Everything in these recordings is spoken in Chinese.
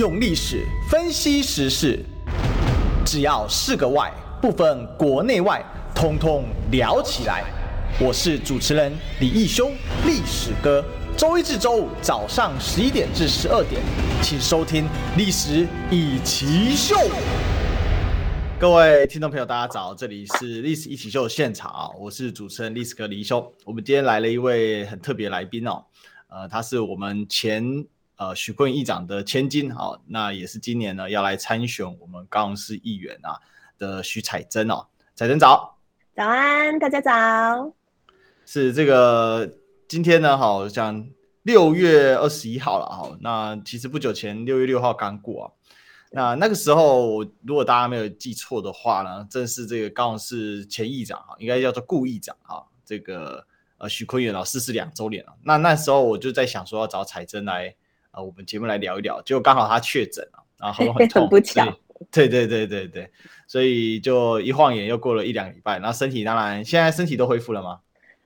用历史分析时事，只要是个“外”，不分国内外，通通聊起来。我是主持人李义修，历史哥。周一至周五早上十一点至十二点，请收听《历史一起秀》。各位听众朋友，大家早，这里是《历史一起秀》现场，我是主持人历史哥李义修。我们今天来了一位很特别来宾哦，呃，他是我们前。呃，许坤议长的千金，啊、哦，那也是今年呢要来参选我们高雄市议员啊的徐彩珍哦，彩珍早，早安，大家早，是这个今天呢，好像六月二十一号了哈，那其实不久前六月六号刚过啊，那那个时候如果大家没有记错的话呢，正是这个高雄市前议长哈，应该叫做顾议长哈，这个呃许坤元老逝世两周年了，那那时候我就在想说要找彩珍来。啊，我们节目来聊一聊，结果刚好他确诊了，然后 很痛，很不巧。对对对对对，所以就一晃眼又过了一两礼拜，然后身体当然现在身体都恢复了吗？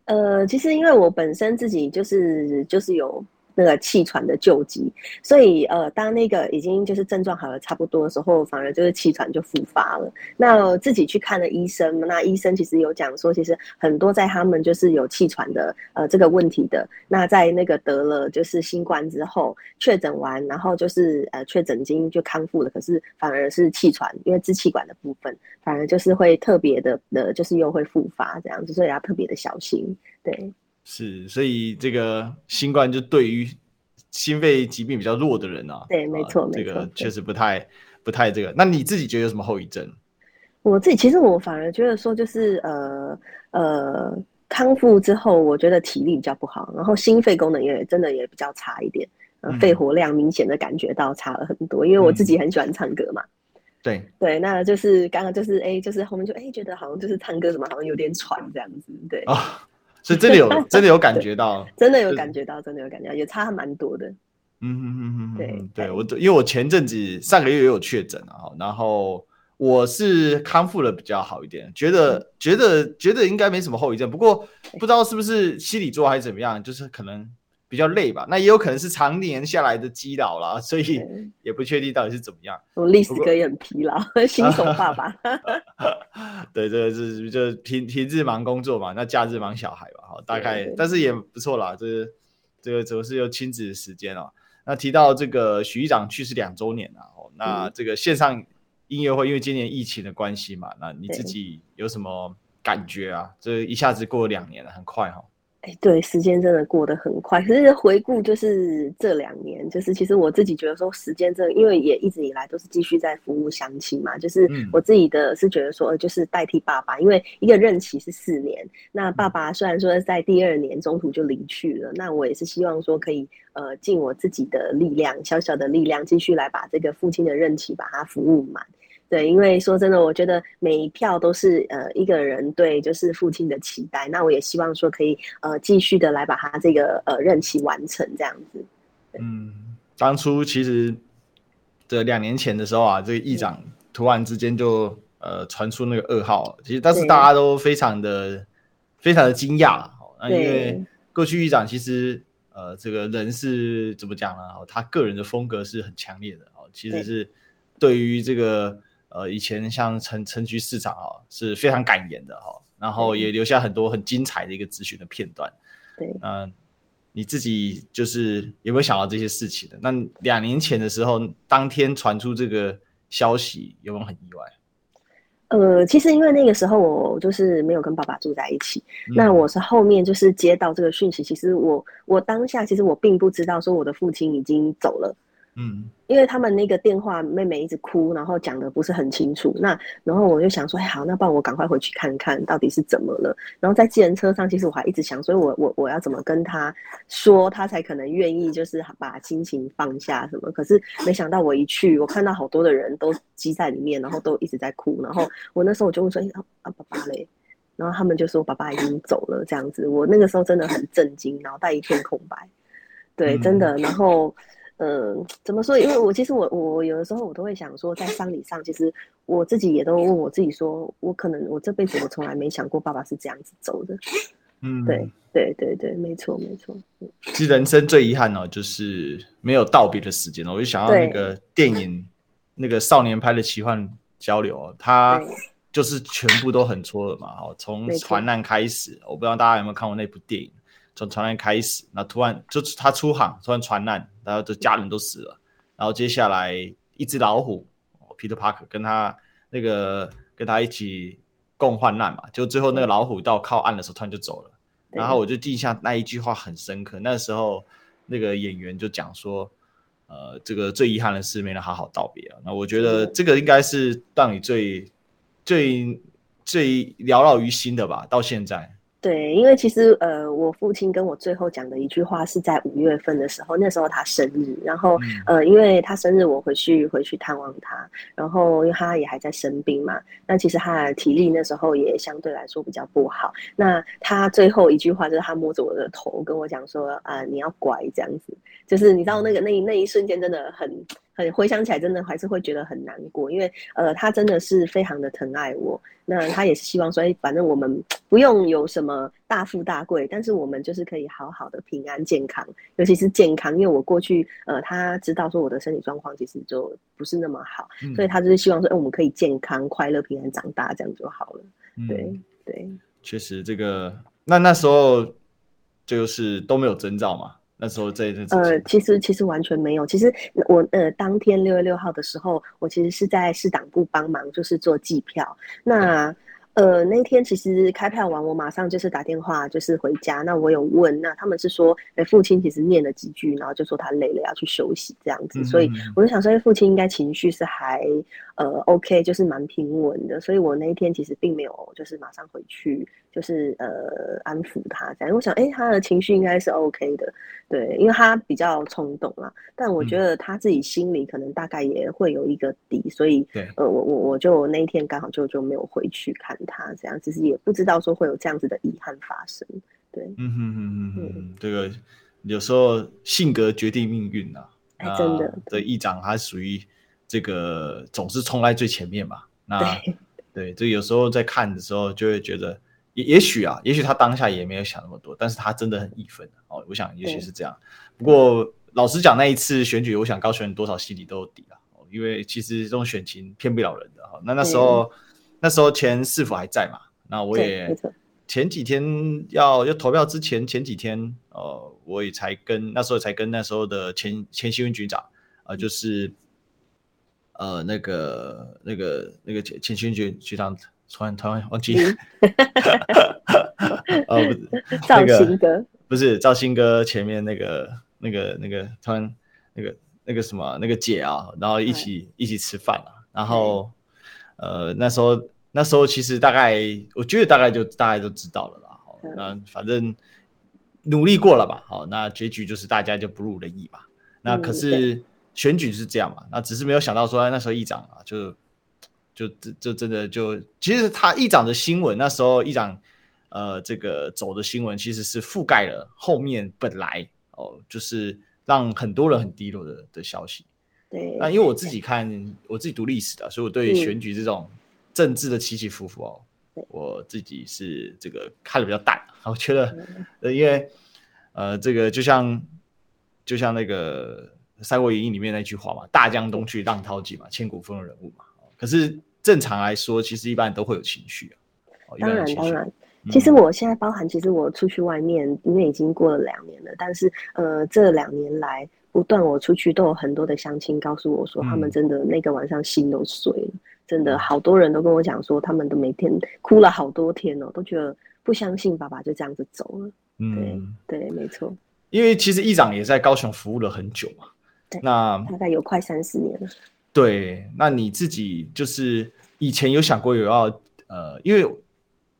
呃，其实因为我本身自己就是就是有。那个气喘的救急，所以呃，当那个已经就是症状好了差不多的时候，反而就是气喘就复发了。那自己去看了医生，那医生其实有讲说，其实很多在他们就是有气喘的呃这个问题的，那在那个得了就是新冠之后确诊完，然后就是呃确诊经就康复了，可是反而是气喘，因为支气管的部分反而就是会特别的的，就是又会复发这样子，所以要特别的小心，对。是，所以这个新冠就对于心肺疾病比较弱的人啊，对，没错，没错，这个确实不太不太这个。那你自己觉得有什么后遗症？我自己其实我反而觉得说，就是呃呃康复之后，我觉得体力比较不好，然后心肺功能也真的也比较差一点，呃，肺活量明显的感觉到差了很多。嗯，因为我自己很喜欢唱歌嘛，对对，那就是刚刚就是哎，就是后面就哎觉得好像就是唱歌什么好像有点喘这样子，对啊。哦所以真的有，真的有感觉到，真的有感觉到，真的有感觉到，也差还蛮多的。嗯哼哼哼，对对，我因为我前阵子上个月也有确诊啊，然后我是康复的比较好一点，觉得、嗯、觉得觉得应该没什么后遗症，不过不知道是不是心理作还是怎么样，就是可能。比较累吧，那也有可能是常年下来的积劳啦，所以也不确定到底是怎么样。我历史哥也很疲劳，新手爸爸。对，这个是就平平日忙工作嘛，那假日忙小孩吧，好，大概，但是也不错啦，这个这个主要是有亲子的时间哦。那提到这个许议长去世两周年了哦，那这个线上音乐会，因为今年疫情的关系嘛，那你自己有什么感觉啊？这一下子过了两年了，很快哈、哦。哎，对，时间真的过得很快。可是回顾就是这两年，就是其实我自己觉得说，时间真的，因为也一直以来都是继续在服务乡亲嘛。就是我自己的是觉得说，就是代替爸爸，因为一个任期是四年。那爸爸虽然说在第二年中途就离去了，那我也是希望说可以呃尽我自己的力量，小小的力量，继续来把这个父亲的任期把它服务满。对，因为说真的，我觉得每一票都是呃一个人对就是父亲的期待，那我也希望说可以呃继续的来把他这个呃任期完成这样子。嗯，当初其实这两年前的时候啊，这个议长突然之间就呃传出那个噩耗，其实但是大家都非常的非常的惊讶。那因为过去议长其实呃这个人是怎么讲呢？他个人的风格是很强烈的哦，其实是对于这个。呃，以前像陈陈局市长啊，是非常敢言的哈，然后也留下很多很精彩的一个咨询的片段。对，嗯、呃，你自己就是有没有想到这些事情的？那两年前的时候，当天传出这个消息，有没有很意外？呃，其实因为那个时候我就是没有跟爸爸住在一起，嗯、那我是后面就是接到这个讯息。其实我我当下其实我并不知道说我的父亲已经走了。嗯，因为他们那个电话，妹妹一直哭，然后讲的不是很清楚。那然后我就想说，哎，好，那不然我赶快回去看看到底是怎么了。然后在计程车上，其实我还一直想，所以我我我要怎么跟他说，他才可能愿意，就是把心情放下什么。可是没想到我一去，我看到好多的人都挤在里面，然后都一直在哭。然后我那时候我就问说，哎，啊，爸爸嘞？然后他们就说，爸爸已经走了，这样子。我那个时候真的很震惊，脑袋一片空白。对，真的。然后。怎么说？因为我其实我我有的时候我都会想说，在丧礼上，其实我自己也都问我自己说，我可能我这辈子我从来没想过爸爸是这样子走的。嗯，对对对对，没错没错。其实人生最遗憾呢，就是没有道别的时间了。我就想到那个电影，那个少年拍的奇幻交流，他就是全部都很错的嘛。哦，从船难开始，我不知道大家有没有看过那部电影。从船难开始，那突然就是他出航，突然船难，然后这家人都死了。然后接下来一只老虎，Peter Parker 跟他那个跟他一起共患难嘛。就最后那个老虎到靠岸的时候，突然就走了。然后我就记下那一句话很深刻。那时候那个演员就讲说，呃，这个最遗憾的是没能好好道别啊。那我觉得这个应该是让你最最最缭绕于心的吧，到现在。对，因为其实呃，我父亲跟我最后讲的一句话是在五月份的时候，那时候他生日，然后、嗯、呃，因为他生日，我回去回去探望他，然后因为他也还在生病嘛，那其实他的体力那时候也相对来说比较不好。那他最后一句话就是他摸着我的头跟我讲说啊、呃，你要乖这样子，就是你知道那个那那一瞬间真的很。很回想起来，真的还是会觉得很难过，因为呃，他真的是非常的疼爱我。那他也是希望说，哎，反正我们不用有什么大富大贵，但是我们就是可以好好的平安健康，尤其是健康。因为我过去呃，他知道说我的身体状况其实就不是那么好，嗯、所以他就是希望说，哎，我们可以健康、快乐、平安长大，这样就好了。嗯、对对，确实这个，那那时候就是都没有征兆嘛。那时候在这呃，其实其实完全没有。其实我呃，当天六月六号的时候，我其实是在市党部帮忙，就是做计票。那、嗯呃，那天其实开票完，我马上就是打电话，就是回家。那我有问，那他们是说，哎，父亲其实念了几句，然后就说他累了要去休息这样子。所以我就想说，父亲应该情绪是还呃 OK，就是蛮平稳的。所以我那一天其实并没有就是马上回去，就是呃安抚他这样。我想，哎，他的情绪应该是 OK 的，对，因为他比较冲动啦。但我觉得他自己心里可能大概也会有一个底，所以呃，我我我就那一天刚好就就没有回去看。他这样，其实也不知道说会有这样子的遗憾发生，对，嗯哼哼哼哼，这个有时候性格决定命运呐、啊，哎、欸，真的，的议长他属于这个总是冲在最前面嘛，那对，对，这有时候在看的时候就会觉得，也也许啊，也许他当下也没有想那么多，但是他真的很义愤哦，我想也许是这样。不过老实讲，那一次选举，我想高雄人多少心里都有底了，因为其实这种选情骗不了人的哈。那那时候。那时候前市府还在嘛？那我也前几天要要投票之前前几天，呃，我也才跟那时候才跟那时候的前前新闻局长啊、呃，就是呃那个那个那个前前新闻局局长突然突然忘记，哦 不是赵新哥不是赵新哥前面那个那个那个突然那个那个什么那个姐啊，然后一起一起吃饭了，然后呃那时候。那时候其实大概，我觉得大概就大概都知道了啦。好，那反正努力过了吧。好，那结局就是大家就不如人意吧。那可是选举是这样嘛？那只是没有想到说那时候议长啊，就就就真的就，其实他议长的新闻那时候议长呃这个走的新闻其实是覆盖了后面本来哦就是让很多人很低落的的消息。对。那因为我自己看我自己读历史的，所以我对选举这种。政治的起起伏伏哦，我自己是这个看的比较淡，我觉得，呃，因为呃，这个就像就像那个《三国演义》里面那句话嘛，“大江东去，浪淘尽嘛，千古风云人物嘛。”可是正常来说，其实一般人都会有情绪啊。当然，当然，其实我现在包含，其实我出去外面，因为已经过了两年了，但是呃，这两年来不断我出去都有很多的相亲告诉我说，他们真的那个晚上心都碎了。真的好多人都跟我讲说，他们都每天哭了好多天哦，都觉得不相信爸爸就这样子走了。嗯，对对，没错。因为其实议长也在高雄服务了很久嘛，对，那大概有快三十年了。对，那你自己就是以前有想过有要呃，因为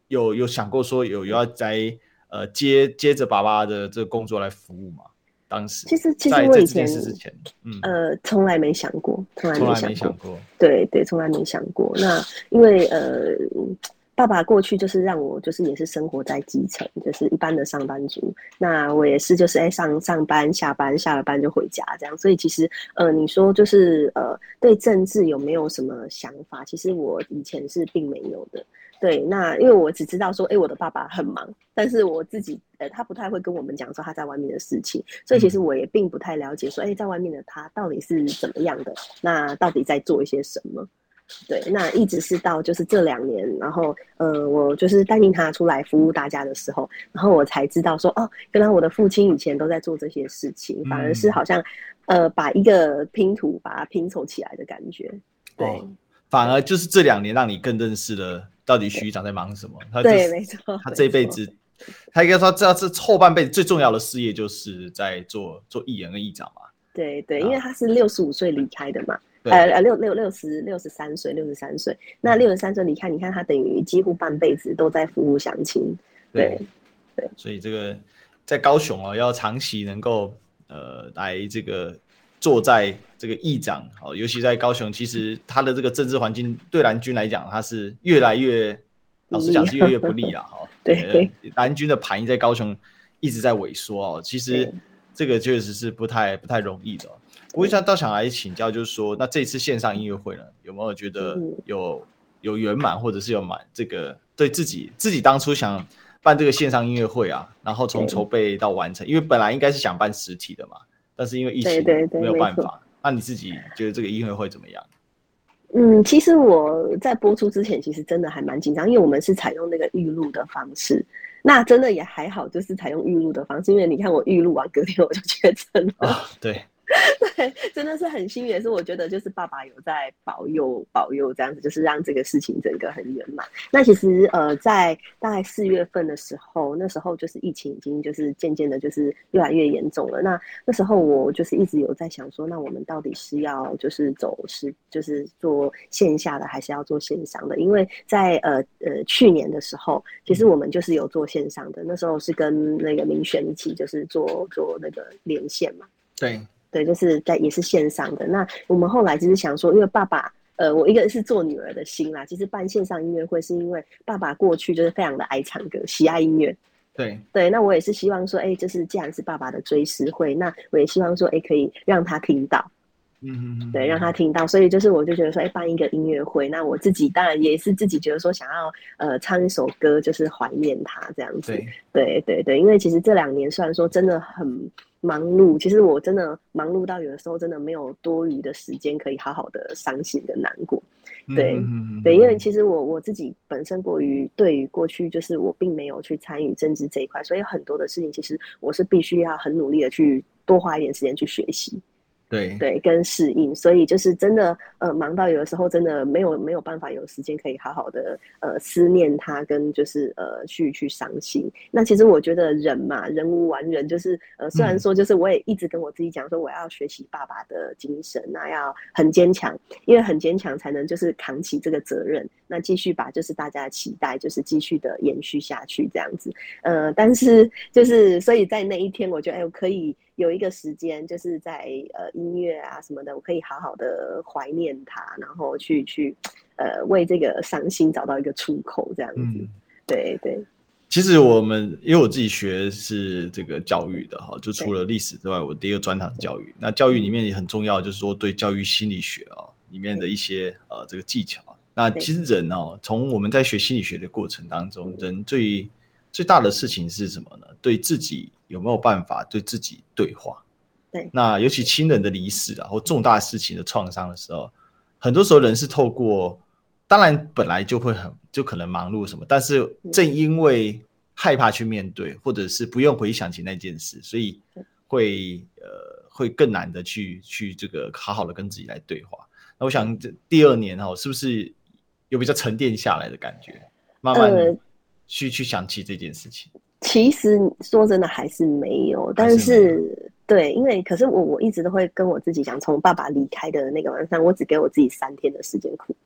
有有想过说有有要在呃接接着爸爸的这个工作来服务嘛？当时其实其实我以前，嗯、呃从来没想过，从来没想过，没想过对对，从来没想过。那因为呃，爸爸过去就是让我就是也是生活在基层，就是一般的上班族。那我也是就是哎上上班下班下了班就回家这样。所以其实呃你说就是呃对政治有没有什么想法？其实我以前是并没有的。对，那因为我只知道说，哎，我的爸爸很忙，但是我自己，呃，他不太会跟我们讲说他在外面的事情，所以其实我也并不太了解说，哎，在外面的他到底是怎么样的，那到底在做一些什么？对，那一直是到就是这两年，然后，呃，我就是带领他出来服务大家的时候，然后我才知道说，哦，原来我的父亲以前都在做这些事情，反而是好像，呃，把一个拼图把它拼凑起来的感觉。对。哦反而就是这两年让你更认识了到底许议长在忙什么。他对，没错，他这辈子，他应该说这要是后半辈子最重要的事业就是在做做议员跟议长嘛。对对，因为他是六十五岁离开的嘛，呃呃六六六十六十三岁六十三岁，那六十三岁你看，你看他等于几乎半辈子都在服务乡亲。对对，所以这个在高雄啊，要长期能够呃来这个。坐在这个议长，哦，尤其在高雄，其实他的这个政治环境对蓝军来讲，他是越来越，老实讲是越来越不利了，哈。对，蓝军的盘在高雄一直在萎缩哦。其实这个确实是不太不太容易的。我想倒想来请教，就是说，那这次线上音乐会呢，有没有觉得有有圆满，或者是有满这个对自己自己当初想办这个线上音乐会啊，然后从筹备到完成，因为本来应该是想办实体的嘛。但是因为疫情，没有办法。那你自己觉得这个音乐会怎么样？嗯，其实我在播出之前，其实真的还蛮紧张，因为我们是采用那个预录的方式。那真的也还好，就是采用预录的方式，因为你看我预录完隔天我就确诊了。对。对，真的是很幸运，也是我觉得就是爸爸有在保佑保佑这样子，就是让这个事情整个很圆满。那其实呃，在大概四月份的时候，那时候就是疫情已经就是渐渐的，就是越来越严重了。那那时候我就是一直有在想说，那我们到底是要就是走是就是做线下的，还是要做线上的？因为在呃呃去年的时候，其实我们就是有做线上的，那时候是跟那个明选一起就是做做那个连线嘛。对。对，就是在也是线上的。那我们后来就是想说，因为爸爸，呃，我一个是做女儿的心啦。其实办线上音乐会是因为爸爸过去就是非常的爱唱歌，喜爱音乐。对对，那我也是希望说，哎，就是既然是爸爸的追思会，那我也希望说，哎，可以让他听到。嗯嗯，对，让他听到。所以就是我就觉得说，哎，办一个音乐会，那我自己当然也是自己觉得说，想要呃唱一首歌，就是怀念他这样子。对对对对，因为其实这两年虽然说真的很。忙碌，其实我真的忙碌到有的时候真的没有多余的时间可以好好的伤心跟难过，对、嗯、对，因为其实我我自己本身过于对于过去就是我并没有去参与政治这一块，所以很多的事情其实我是必须要很努力的去多花一点时间去学习。对对，跟适应，所以就是真的，呃，忙到有的时候真的没有没有办法有时间可以好好的呃思念他，跟就是呃去去伤心。那其实我觉得人嘛，人无完人，就是呃虽然说就是我也一直跟我自己讲说我要学习爸爸的精神，那要很坚强，因为很坚强才能就是扛起这个责任，那继续把就是大家的期待就是继续的延续下去这样子。呃，但是就是所以在那一天，我觉得哎我可以。有一个时间，就是在呃音乐啊什么的，我可以好好的怀念他，然后去去呃为这个伤心找到一个出口，这样子。嗯、对对。其实我们因为我自己学是这个教育的哈，就除了历史之外，我第一个专长是教育。那教育里面也很重要，就是说对教育心理学啊里面的一些呃这个技巧。那其实人哦，从我们在学心理学的过程当中，人最最大的事情是什么呢？对自己。有没有办法对自己对话？对，那尤其亲人的离世啊，或重大事情的创伤的时候，很多时候人是透过，当然本来就会很就可能忙碌什么，但是正因为害怕去面对，或者是不用回想起那件事，所以会呃会更难的去去这个好好的跟自己来对话。那我想这第二年哈，是不是有比较沉淀下来的感觉，慢慢去、呃、去想起这件事情？其实说真的还是没有，但是对，因为可是我我一直都会跟我自己讲，从爸爸离开的那个晚上，我只给我自己三天的时间哭，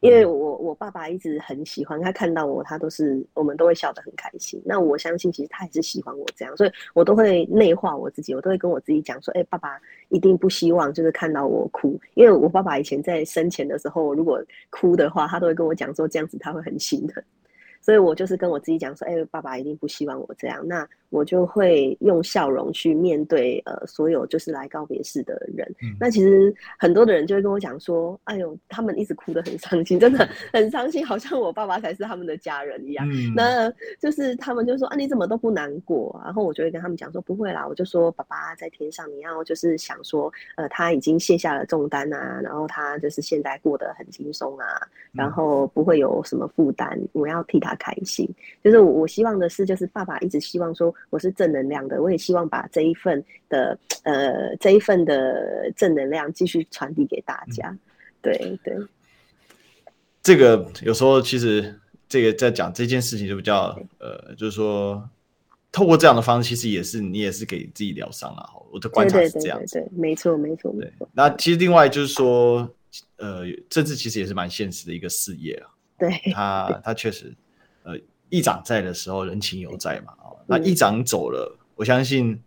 因为我我爸爸一直很喜欢，他看到我，他都是我们都会笑得很开心。那我相信其实他也是喜欢我这样，所以我都会内化我自己，我都会跟我自己讲说，哎，爸爸一定不希望就是看到我哭，因为我爸爸以前在生前的时候，如果哭的话，他都会跟我讲说这样子他会很心疼。所以我就是跟我自己讲说，哎、欸，爸爸一定不希望我这样，那我就会用笑容去面对呃所有就是来告别式的人。嗯、那其实很多的人就会跟我讲说，哎呦，他们一直哭得很伤心，真的 很伤心，好像我爸爸才是他们的家人一样。嗯、那就是他们就说啊，你怎么都不难过？然后我就会跟他们讲说，不会啦，我就说爸爸在天上，你要就是想说，呃，他已经卸下了重担啊，然后他就是现在过得很轻松啊，然后不会有什么负担，我要替他开心。就是我我希望的是，就是爸爸一直希望说我是正能量的，我也希望把这一份的呃这一份的正能量继续传递给大家。对对，这个有时候其实这个在讲这件事情就比较呃，就是说透过这样的方式，其实也是你也是给自己疗伤了。我的观察是这样子，对，对，对，对，没错没错没错。那其实另外就是说，呃，政治其实也是蛮现实的一个事业啊。对，他他确实。呃，议长在的时候，人情犹在嘛。哦，那议长走了，嗯、我相信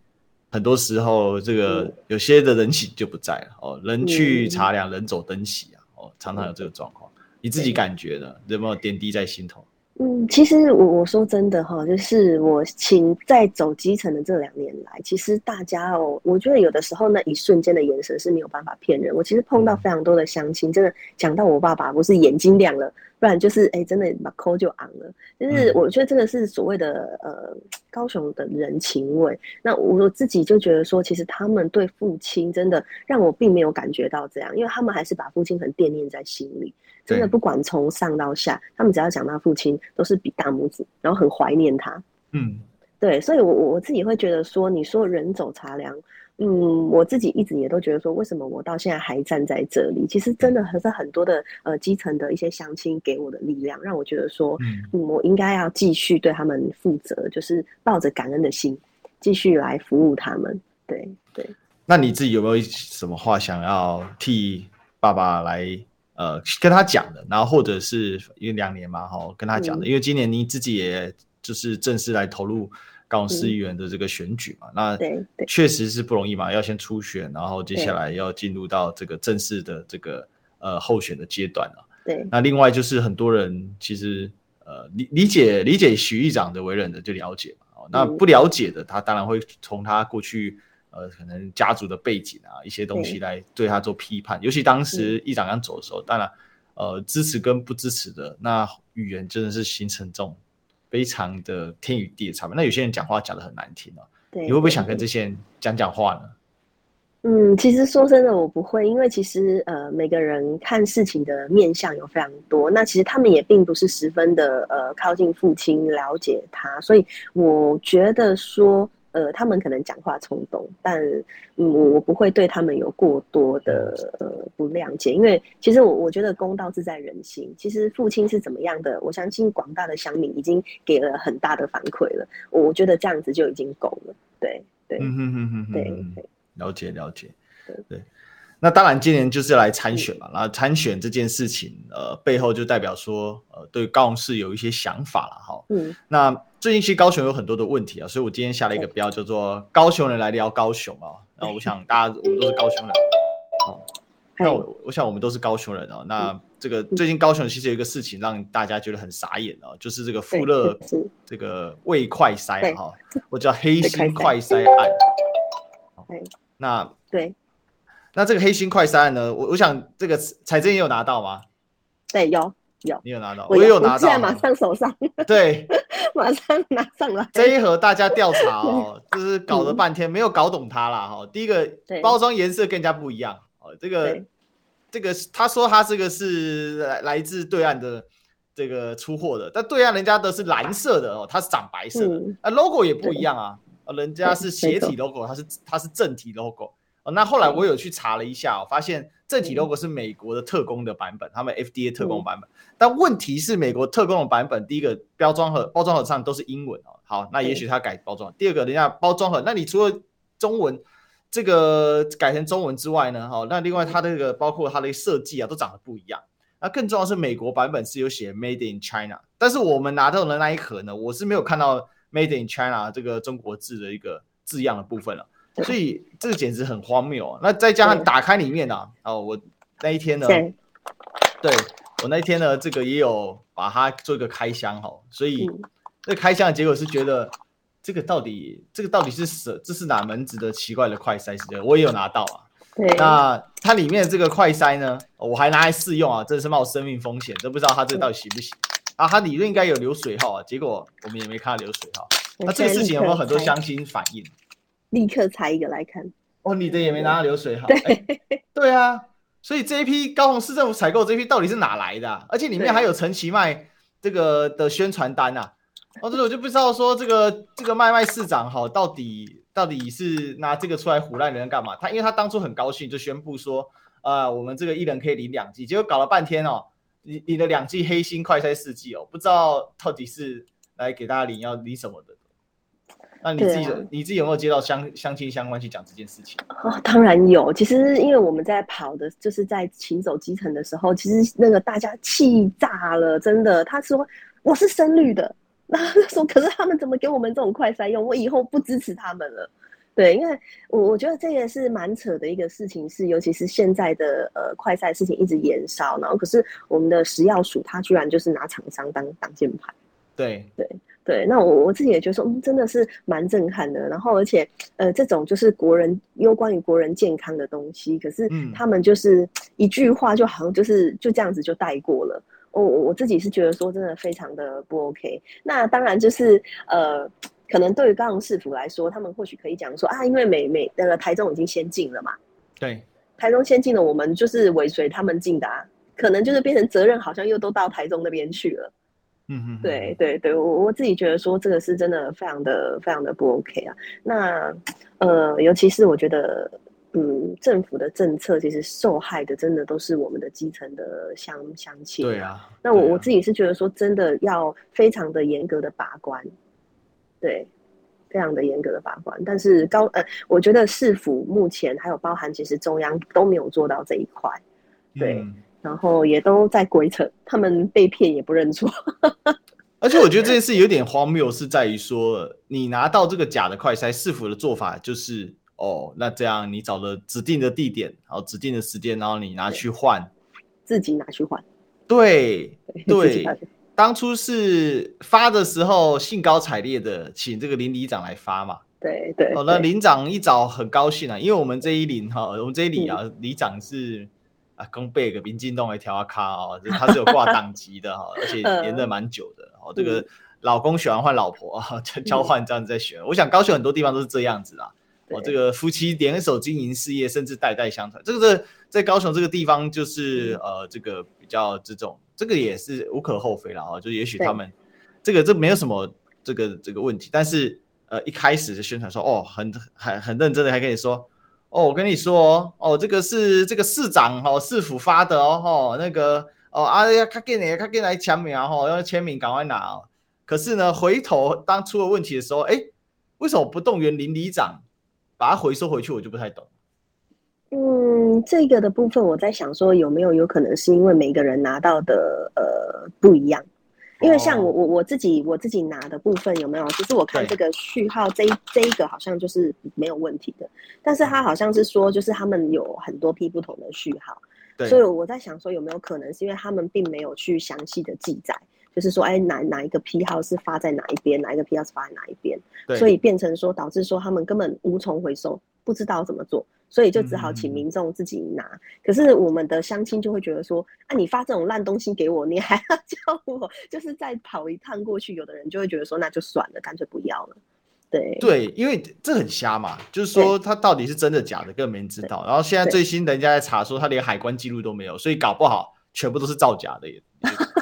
很多时候这个有些的人情就不在了。哦，人去茶凉，人走灯熄啊。哦，常常有这个状况。你自己感觉呢？有没有点滴在心头？嗯，其实我我说真的哈，就是我请在走基层的这两年来，其实大家哦，我觉得有的时候那一瞬间的眼神是没有办法骗人。我其实碰到非常多的相亲，真的讲到我爸爸，不是眼睛亮了，不然就是哎，真的把抠就昂了。就是我觉得这个是所谓的呃高雄的人情味。那我自己就觉得说，其实他们对父亲真的让我并没有感觉到这样，因为他们还是把父亲很惦念在心里。真的不管从上到下，他们只要讲到父亲，都是比大拇指，然后很怀念他。嗯，对，所以我，我我自己会觉得说，你说人走茶凉，嗯，我自己一直也都觉得说，为什么我到现在还站在这里？其实真的还是很多的呃基层的一些乡亲给我的力量，让我觉得说，嗯，嗯，我应该要继续对他们负责，就是抱着感恩的心，继续来服务他们。对对。那你自己有没有什么话想要替爸爸来？呃，跟他讲的，然后或者是因为两年嘛，哈，跟他讲的，嗯、因为今年你自己也就是正式来投入高雄市议员的这个选举嘛，嗯、那确实是不容易嘛，要先初选，然后接下来要进入到这个正式的这个呃候选的阶段了。对，那另外就是很多人其实呃理理解理解徐议长的为人的就了解嘛，哦，那不了解的他当然会从他过去。呃，可能家族的背景啊，一些东西来对他做批判。尤其当时议长刚走的时候，当然，呃，支持跟不支持的那语言真的是形成这种非常的天与地的差别。那有些人讲话讲的很难听啊，你会不会想跟这些人讲讲话呢？嗯，其实说真的，我不会，因为其实呃，每个人看事情的面相有非常多。那其实他们也并不是十分的呃靠近父亲，了解他，所以我觉得说。呃，他们可能讲话冲动，但嗯，我我不会对他们有过多的呃不谅解，因为其实我我觉得公道自在人心。其实父亲是怎么样的，我相信广大的乡民已经给了很大的反馈了。我觉得这样子就已经够了。对对，嗯哼哼哼，对对，了解了解，对对。那当然，今年就是要来参选嘛。然后参选这件事情，呃，背后就代表说，呃，对高雄市有一些想法了哈。嗯。那最近其实高雄有很多的问题啊，所以我今天下了一个标，叫做“高雄人来聊高雄”啊。那我想大家我们都是高雄人，哦。那我我想我们都是高雄人啊。那这个最近高雄其实有一个事情让大家觉得很傻眼啊，就是这个富乐这个胃快筛哈，我叫黑心快筛案。那对。那这个黑心快筛呢？我我想这个财政也有拿到吗？对，有有，你有拿到，我也有拿到，现在马上手上。对，马上 拿上来。这一盒大家调查哦，就是搞了半天没有搞懂它啦哈。第一个包装颜色跟人家不一样哦，这个这个他说他这个是来来自对岸的这个出货的，但对岸人家的是蓝色的哦，它是长白色的，啊 logo 也不一样啊，人家是斜体 logo，它是它是正体 logo。哦，那后来我有去查了一下，我发现正体 logo 是美国的特工的版本，他们 FDA 特供版本。但问题是，美国特工的版本，第一个包装盒、包装盒上都是英文哦。好，那也许他改包装。第二个，人家包装盒，那你除了中文这个改成中文之外呢？哈，那另外它这个包括它的设计啊，都长得不一样。那更重要是，美国版本是有写 Made in China，但是我们拿到的那一盒呢，我是没有看到 Made in China 这个中国字的一个字样的部分了。所以这个简直很荒谬啊！那再加上打开里面呢，哦，我那一天呢，对，我那一天呢，这个也有把它做一个开箱哈，所以这开箱的结果是觉得这个到底这个到底是什这是哪门子的奇怪的快筛？是的，我也有拿到啊。对，那它里面的这个快筛呢，我还拿来试用啊，真的是冒生命风险，都不知道它这个到底行不行啊？它理论应该有流水号啊，结果我们也没看到流水号。那这个事情有没有很多相亲反映？立刻拆一个来看。哦，你的也没拿到流水哈。对、欸，对啊。所以这一批高雄市政府采购这一批到底是哪来的、啊？而且里面还有陈其迈这个的宣传单呐、啊。哦，这个我就不知道说这个这个麦麦市长哈，到底到底是拿这个出来唬烂人干嘛？他因为他当初很高兴就宣布说，呃，我们这个一人可以领两剂，结果搞了半天哦，你你的两剂黑心快筛试剂哦，不知道到底是来给大家领要领什么的。那你自己、啊、你自己有没有接到相相亲相关去讲这件事情？哦，当然有。其实因为我们在跑的，就是在行走基层的时候，其实那个大家气炸了，真的。他说我是深绿的，那他说可是他们怎么给我们这种快筛用？我以后不支持他们了。对，因为我我觉得这也是蛮扯的一个事情，是尤其是现在的呃快赛事情一直延烧，然后可是我们的食药署他居然就是拿厂商当挡箭牌。对对。对，那我我自己也觉得说，嗯，真的是蛮震撼的。然后，而且，呃，这种就是国人有关于国人健康的东西，可是他们就是一句话，就好像就是就这样子就带过了。我我自己是觉得说，真的非常的不 OK。那当然就是呃，可能对于高雄市府来说，他们或许可以讲说啊，因为美美那个台中已经先进了嘛，对，台中先进了，我们就是尾随他们进的啊，可能就是变成责任好像又都到台中那边去了。嗯哼，对对对，我我自己觉得说这个是真的非常的非常的不 OK 啊。那呃，尤其是我觉得，嗯，政府的政策其实受害的真的都是我们的基层的乡乡亲。对啊。那我我自己是觉得说，真的要非常的严格的把关，对，非常的严格的把关。但是高呃，我觉得市府目前还有包含其实中央都没有做到这一块，对。嗯然后也都在鬼扯，他们被骗也不认错。而且我觉得这件事有点荒谬，是在于说，你拿到这个假的快筛，市府的做法就是，哦，那这样你找了指定的地点，然后指定的时间，然后你拿去换，自己拿去换。对对，对当初是发的时候兴高采烈的请这个林里长来发嘛。对对。哦，那林长一早很高兴啊，因为我们这一林哈，我们这一里啊，里长是。啊，公背个民进党来调卡哦，他是有挂 党籍的哈，而且连任蛮久的哦。这个老公选完换老婆啊，交换这样子在选。我想高雄很多地方都是这样子啦。哦，这个夫妻联手经营事业，甚至代代相传。这个在在高雄这个地方，就是呃，这个比较这种，这个也是无可厚非了啊。就也许他们这个这没有什么这个这个问题，但是呃，一开始就宣传说哦，很很很认真的，还跟你说。哦，我跟你说哦，这个是这个市长哦，市府发的哦，哦那个哦，啊呀，他给你，他给你来签名哦，要签名赶快拿哦。可是呢，回头当出了问题的时候，哎，为什么不动员邻里长把它回收回去？我就不太懂。嗯，这个的部分我在想说，有没有有可能是因为每个人拿到的呃不一样？因为像我我我自己我自己拿的部分有没有？其实我看这个序号这一这一个好像就是没有问题的，但是他好像是说就是他们有很多批不同的序号，对，所以我在想说有没有可能是因为他们并没有去详细的记载，就是说哎哪哪一个批号是发在哪一边，哪一个批号是发在哪一边，所以变成说导致说他们根本无从回收，不知道怎么做。所以就只好请民众自己拿，嗯，可是我们的乡亲就会觉得说，啊，你发这种烂东西给我，你还要 叫我就是再跑一趟过去，有的人就会觉得说，那就算了，干脆不要了。对对，因为这很瞎嘛，就是说他到底是真的假的，根本没人知道。然后现在最新人家在查说，他连海关记录都没有，所以搞不好全部都是造假的，也也，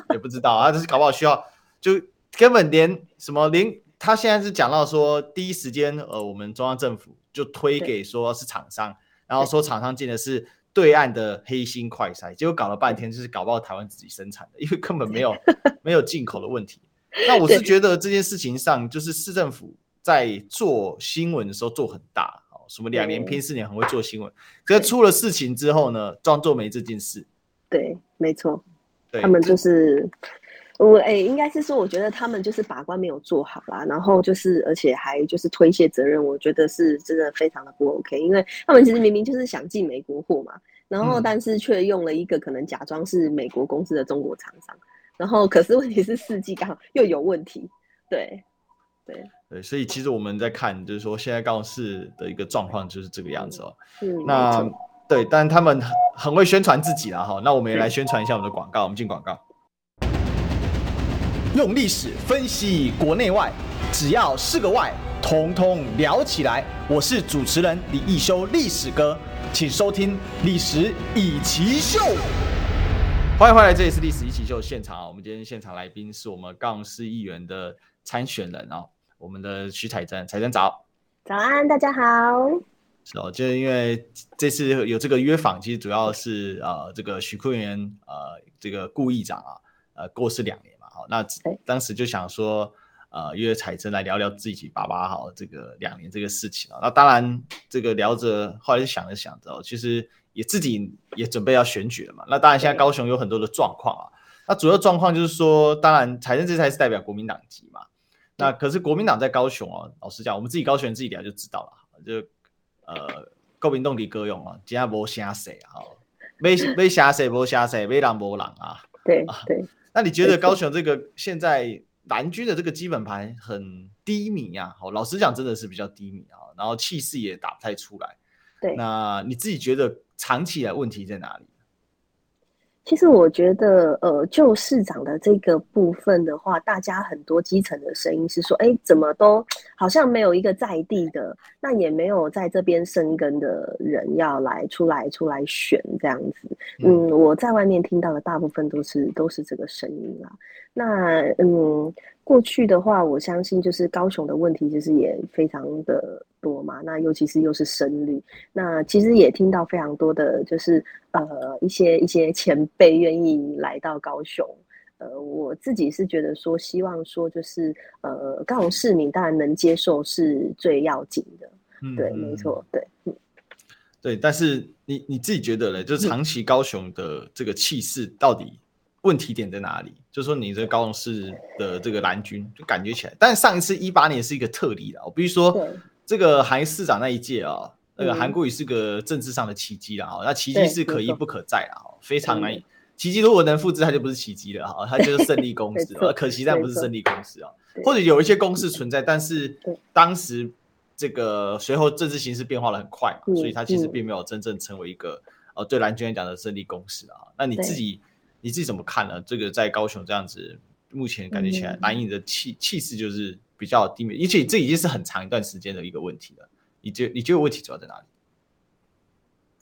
也不知道啊。这是搞不好需要就根本连什么连他现在是讲到说，第一时间呃，我们中央政府就推给说是厂商。然后说厂商进的是对岸的黑心快筛，结果搞了半天就是搞不到台湾自己生产的，因为根本没有 没有进口的问题。那我是觉得这件事情上，就是市政府在做新闻的时候做很大，哦，什么两年拼四年很会做新闻，可是出了事情之后呢，装作没这件事。对，没错，他们就是。我哎、欸，应该是说，我觉得他们就是把关没有做好啦，然后就是，而且还就是推卸责任，我觉得是真的非常的不 OK，因为他们其实明明就是想进美国货嘛，然后但是却用了一个可能假装是美国公司的中国厂商，然后可是问题是四季刚好又有问题，对，对，对，所以其实我们在看，就是说现在高雄市的一个状况就是这个样子哦。嗯，那对，但他们很会宣传自己了哈。那我们也来宣传一下我们的广告，我们进广告。用历史分析国内外，只要是个“外”，统统聊起来。我是主持人李易修，历史哥，请收听《历史以奇秀》。欢迎回来，这里是《历史一起秀》现场啊。我们今天现场来宾是我们高雄市议员的参选人啊，我们的徐彩珍，彩珍早。早安，大家好。是哦，就是因为这次有这个约访，其实主要是呃，这个徐坤元呃，这个顾议长啊，呃，过世两年。好，那当时就想说，呃，约彩珍来聊聊自己爸爸好这个两年这个事情啊。那当然，这个聊着，后来就想着想着，其实也自己也准备要选举了嘛。那当然，现在高雄有很多的状况啊。那主要状况就是说，当然，采珍这才是代表国民党籍嘛。那可是国民党在高雄哦，老实讲，我们自己高雄人自己聊就知道了，就呃，国民党的歌用啊，今天无啥谁啊，没没啥谁，无啥谁，没人无人啊。对对。那你觉得高雄这个现在蓝军的这个基本盘很低迷啊？好，老实讲，真的是比较低迷啊。然后气势也打不太出来。对，那你自己觉得长期来问题在哪里？其实我觉得，呃，就市长的这个部分的话，大家很多基层的声音是说，哎，怎么都好像没有一个在地的，那也没有在这边生根的人要来出来出来选这样子。嗯，我在外面听到的大部分都是都是这个声音啦。那嗯。过去的话，我相信就是高雄的问题，其实也非常的多嘛。那尤其是又是深绿，那其实也听到非常多的，就是呃一些一些前辈愿意来到高雄。呃，我自己是觉得说，希望说就是呃高雄市民当然能接受是最要紧的。嗯，对，没错，对，嗯，对。但是你你自己觉得呢？就是长期高雄的这个气势到底？问题点在哪里？就是说你这个高雄市的这个蓝军，就感觉起来，但上一次一八年是一个特例了。我必须说，这个韩市长那一届啊，那个韩国瑜是个政治上的奇迹了啊。那奇迹是可一不可再了，非常难以。奇迹如果能复制，它就不是奇迹了哈，它就是胜利公式。可惜但不是胜利公式啊，或者有一些公式存在，但是当时这个随后政治形势变化的很快嘛，所以它其实并没有真正成为一个呃对蓝军来讲的胜利公式啊。那你自己？你自己怎么看呢？这个在高雄这样子，目前感觉起来蓝营的气气势就是比较低迷，而且这已经是很长一段时间的一个问题了。你觉你觉得问题主要在哪里？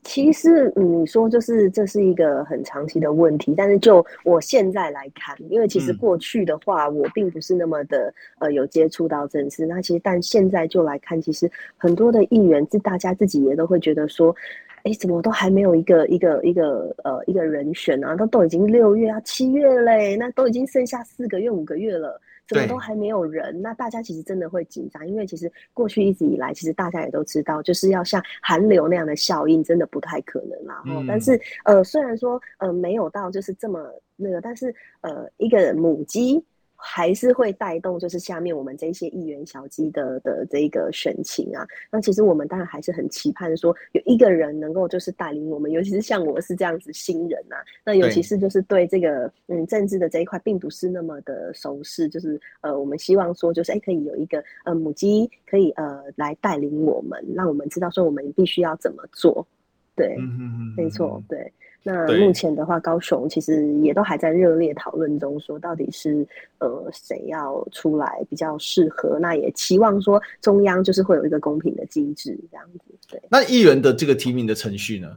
其实你说就是这是一个很长期的问题，但是就我现在来看，因为其实过去的话，我并不是那么的呃有接触到政治，那其实但现在就来看，其实很多的议员，是大家自己也都会觉得说。哎，怎么都还没有一个一个一个呃一个人选啊？都都已经六月啊七月嘞，那都已经剩下四个月五个月了，怎么都还没有人？那大家其实真的会紧张，因为其实过去一直以来，其实大家也都知道，就是要像寒流那样的效应，真的不太可能啦。嗯、但是呃，虽然说呃没有到就是这么那个，但是呃一个母鸡。还是会带动，就是下面我们这些议员小鸡的的这个选情啊。那其实我们当然还是很期盼说，有一个人能够就是带领我们，尤其是像我是这样子新人啊。那尤其是就是对这个嗯政治的这一块，并不是那么的熟识。就是呃，我们希望说，就是哎，可以有一个呃母鸡，可以呃来带领我们，让我们知道说我们必须要怎么做。对，嗯、哼哼哼没错，对。那目前的话，高雄其实也都还在热烈讨论中，说到底是呃谁要出来比较适合？那也期望说中央就是会有一个公平的机制这样子。对，那议员的这个提名的程序呢？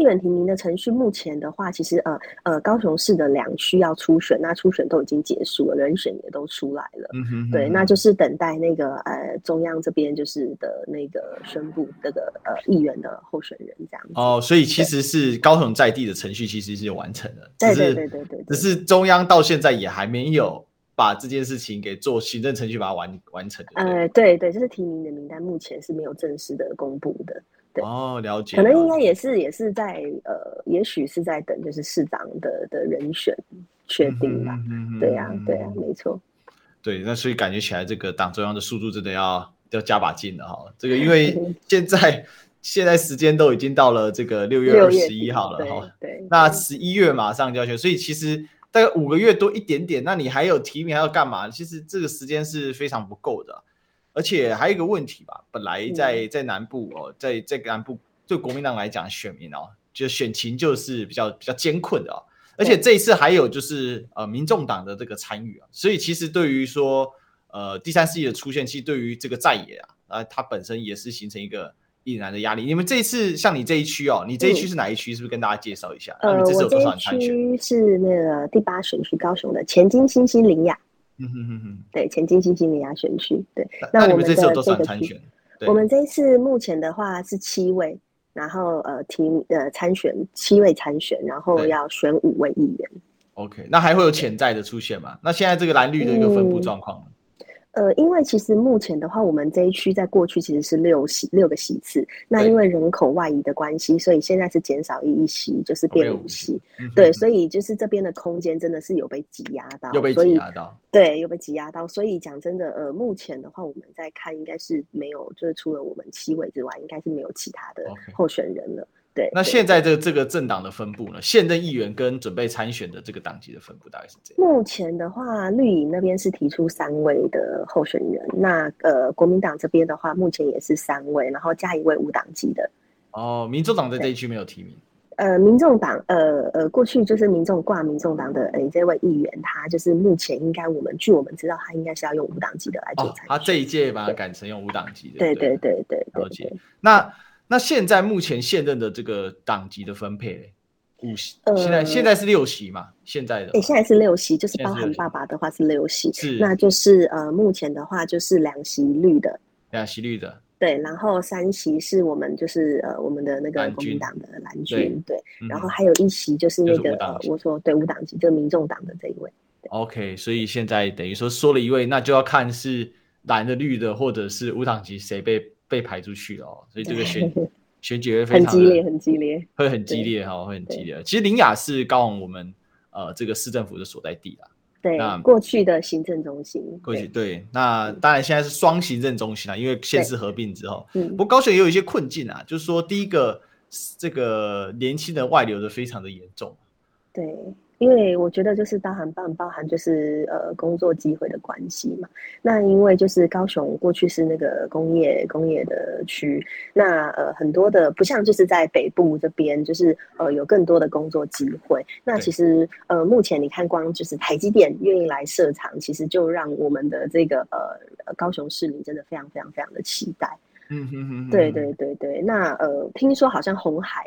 议员提名的程序，目前的话，其实呃呃，高雄市的两区要初选，那初选都已经结束了，人选也都出来了。嗯哼对，那就是等待那个呃中央这边就是的那个宣布这个呃议员的候选人这样子。哦，所以其实是高雄在地的程序其实是完成了，对对对对对，只是中央到现在也还没有把这件事情给做行政程序把它完完成。呃，对对，就是提名的名单目前是没有正式的公布的。对哦，了解。可能应该也是，也是在呃，也许是在等，就是市长的的人选确定吧。嗯对呀、啊，对呀、啊，没错。对，那所以感觉起来，这个党中央的速度真的要要加把劲了哈。这个因为 现在现在时间都已经到了这个六月二十一号了哈，对，那十一月马上就要选，所以其实大概五个月多一点点，那你还有提名还要干嘛？其实这个时间是非常不够的，而且还有一个问题吧，本来在在南部哦，在在南部对国民党来讲，选民哦，就选情就是比较比较艰困的哦，而且这一次还有就是呃民众党的这个参与啊，所以其实对于说呃第三势力的出现，其实对于这个在野啊，呃它本身也是形成一个。引然的压力。你们这一次像你这一区哦，你这一区是哪一区？是不是跟大家介绍一下？呃，我这一区是那个第八选区，高雄的前金新兴林雅。嗯哼哼哼，对，前进新兴苓雅选区。对，那我们这次有多少参选？我们这一次目前的话是七位，然后呃提呃参选七位参选，然后要选五位议员。OK，那还会有潜在的出现吗？那现在这个蓝绿的一个分布状况？呃，因为其实目前的话，我们这一区在过去其实是六席六个席次，那因为人口外移的关系，所以现在是减少一席，就是变五席。对，所以就是这边的空间真的是有被挤压到，有被挤压到。对，有被挤压到。所以讲真的，呃，目前的话，我们在看应该是没有，就是除了我们七位之外，应该是没有其他的候选人了。Okay. 对，那现在这这个政党的分布呢？现任议员跟准备参选的这个党籍的分布大概是这样。目前的话，绿营那边是提出三位的候选人，那呃，国民党这边的话，目前也是三位，然后加一位无党籍的。哦，民众党在这一区没有提名。呃，民众党，呃呃，过去就是民众挂民众党的，呃，这位议员，他就是目前应该我们据我们知道，他应该是要用无党籍的来做参选。哦，他这一届把它改成用无党籍的。对对对对，了解。那。那现在目前现任的这个党籍的分配，五席，现在现在是六席嘛？现在的，哎，现在是六席，就是包含爸爸的话是六席，是，那就是呃，目前的话就是两席绿的，两席绿的，对，然后三席是我们就是呃我们的那个国民党的蓝军，对，然后还有一席就是那个呃我说对无党籍，就是民众党的这一位。OK，所以现在等于说说了一位，那就要看是蓝的、绿的，或者是无党籍谁被。被排出去了哦，所以这个选 选举会非常很激烈，很激烈，会很激烈哈，会很激烈。其实林雅是高雄我们呃这个市政府的所在地啦，对，那过去的行政中心，过去对，那当然现在是双行政中心啦，因为县市合并之后，嗯不过高雄也有一些困境啊，就是说第一个这个年轻人外流的非常的严重，对。因为我觉得就是包含包含包含就是呃工作机会的关系嘛。那因为就是高雄过去是那个工业工业的区，那呃很多的不像就是在北部这边就是呃有更多的工作机会。那其实呃目前你看光就是台积电愿意来设厂，其实就让我们的这个呃高雄市民真的非常非常非常的期待。嗯哼哼。对对对对。那呃听说好像红海。